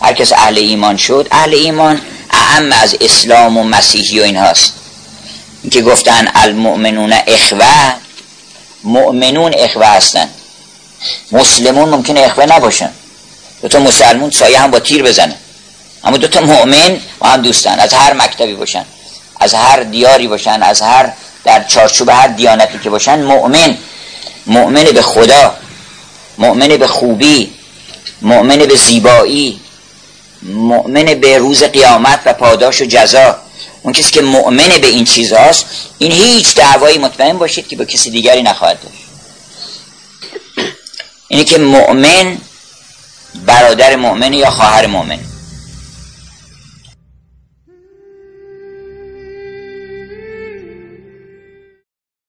هر کس اهل ایمان شد اهل ایمان اهم از اسلام و مسیحی و این هاست که گفتن المؤمنون اخوه مؤمنون اخوه هستن. مسلمون ممکنه اخوه نباشن. دوتا مسلمون سایه هم با تیر بزنه اما دوتا مؤمن و هم دوستن. از هر مکتبی باشن از هر دیاری باشن از هر در چارچوب هر دیانتی که باشن مؤمن مؤمن به خدا مؤمن به خوبی مؤمن به زیبایی مؤمن به روز قیامت و پاداش و جزا. اون کسی که مؤمن به این چیزهاست این هیچ دعوایی مطمئن باشید که با کسی دیگری نخواهد داشت. اینه که مؤمن برادر مؤمن یا خواهر مؤمن.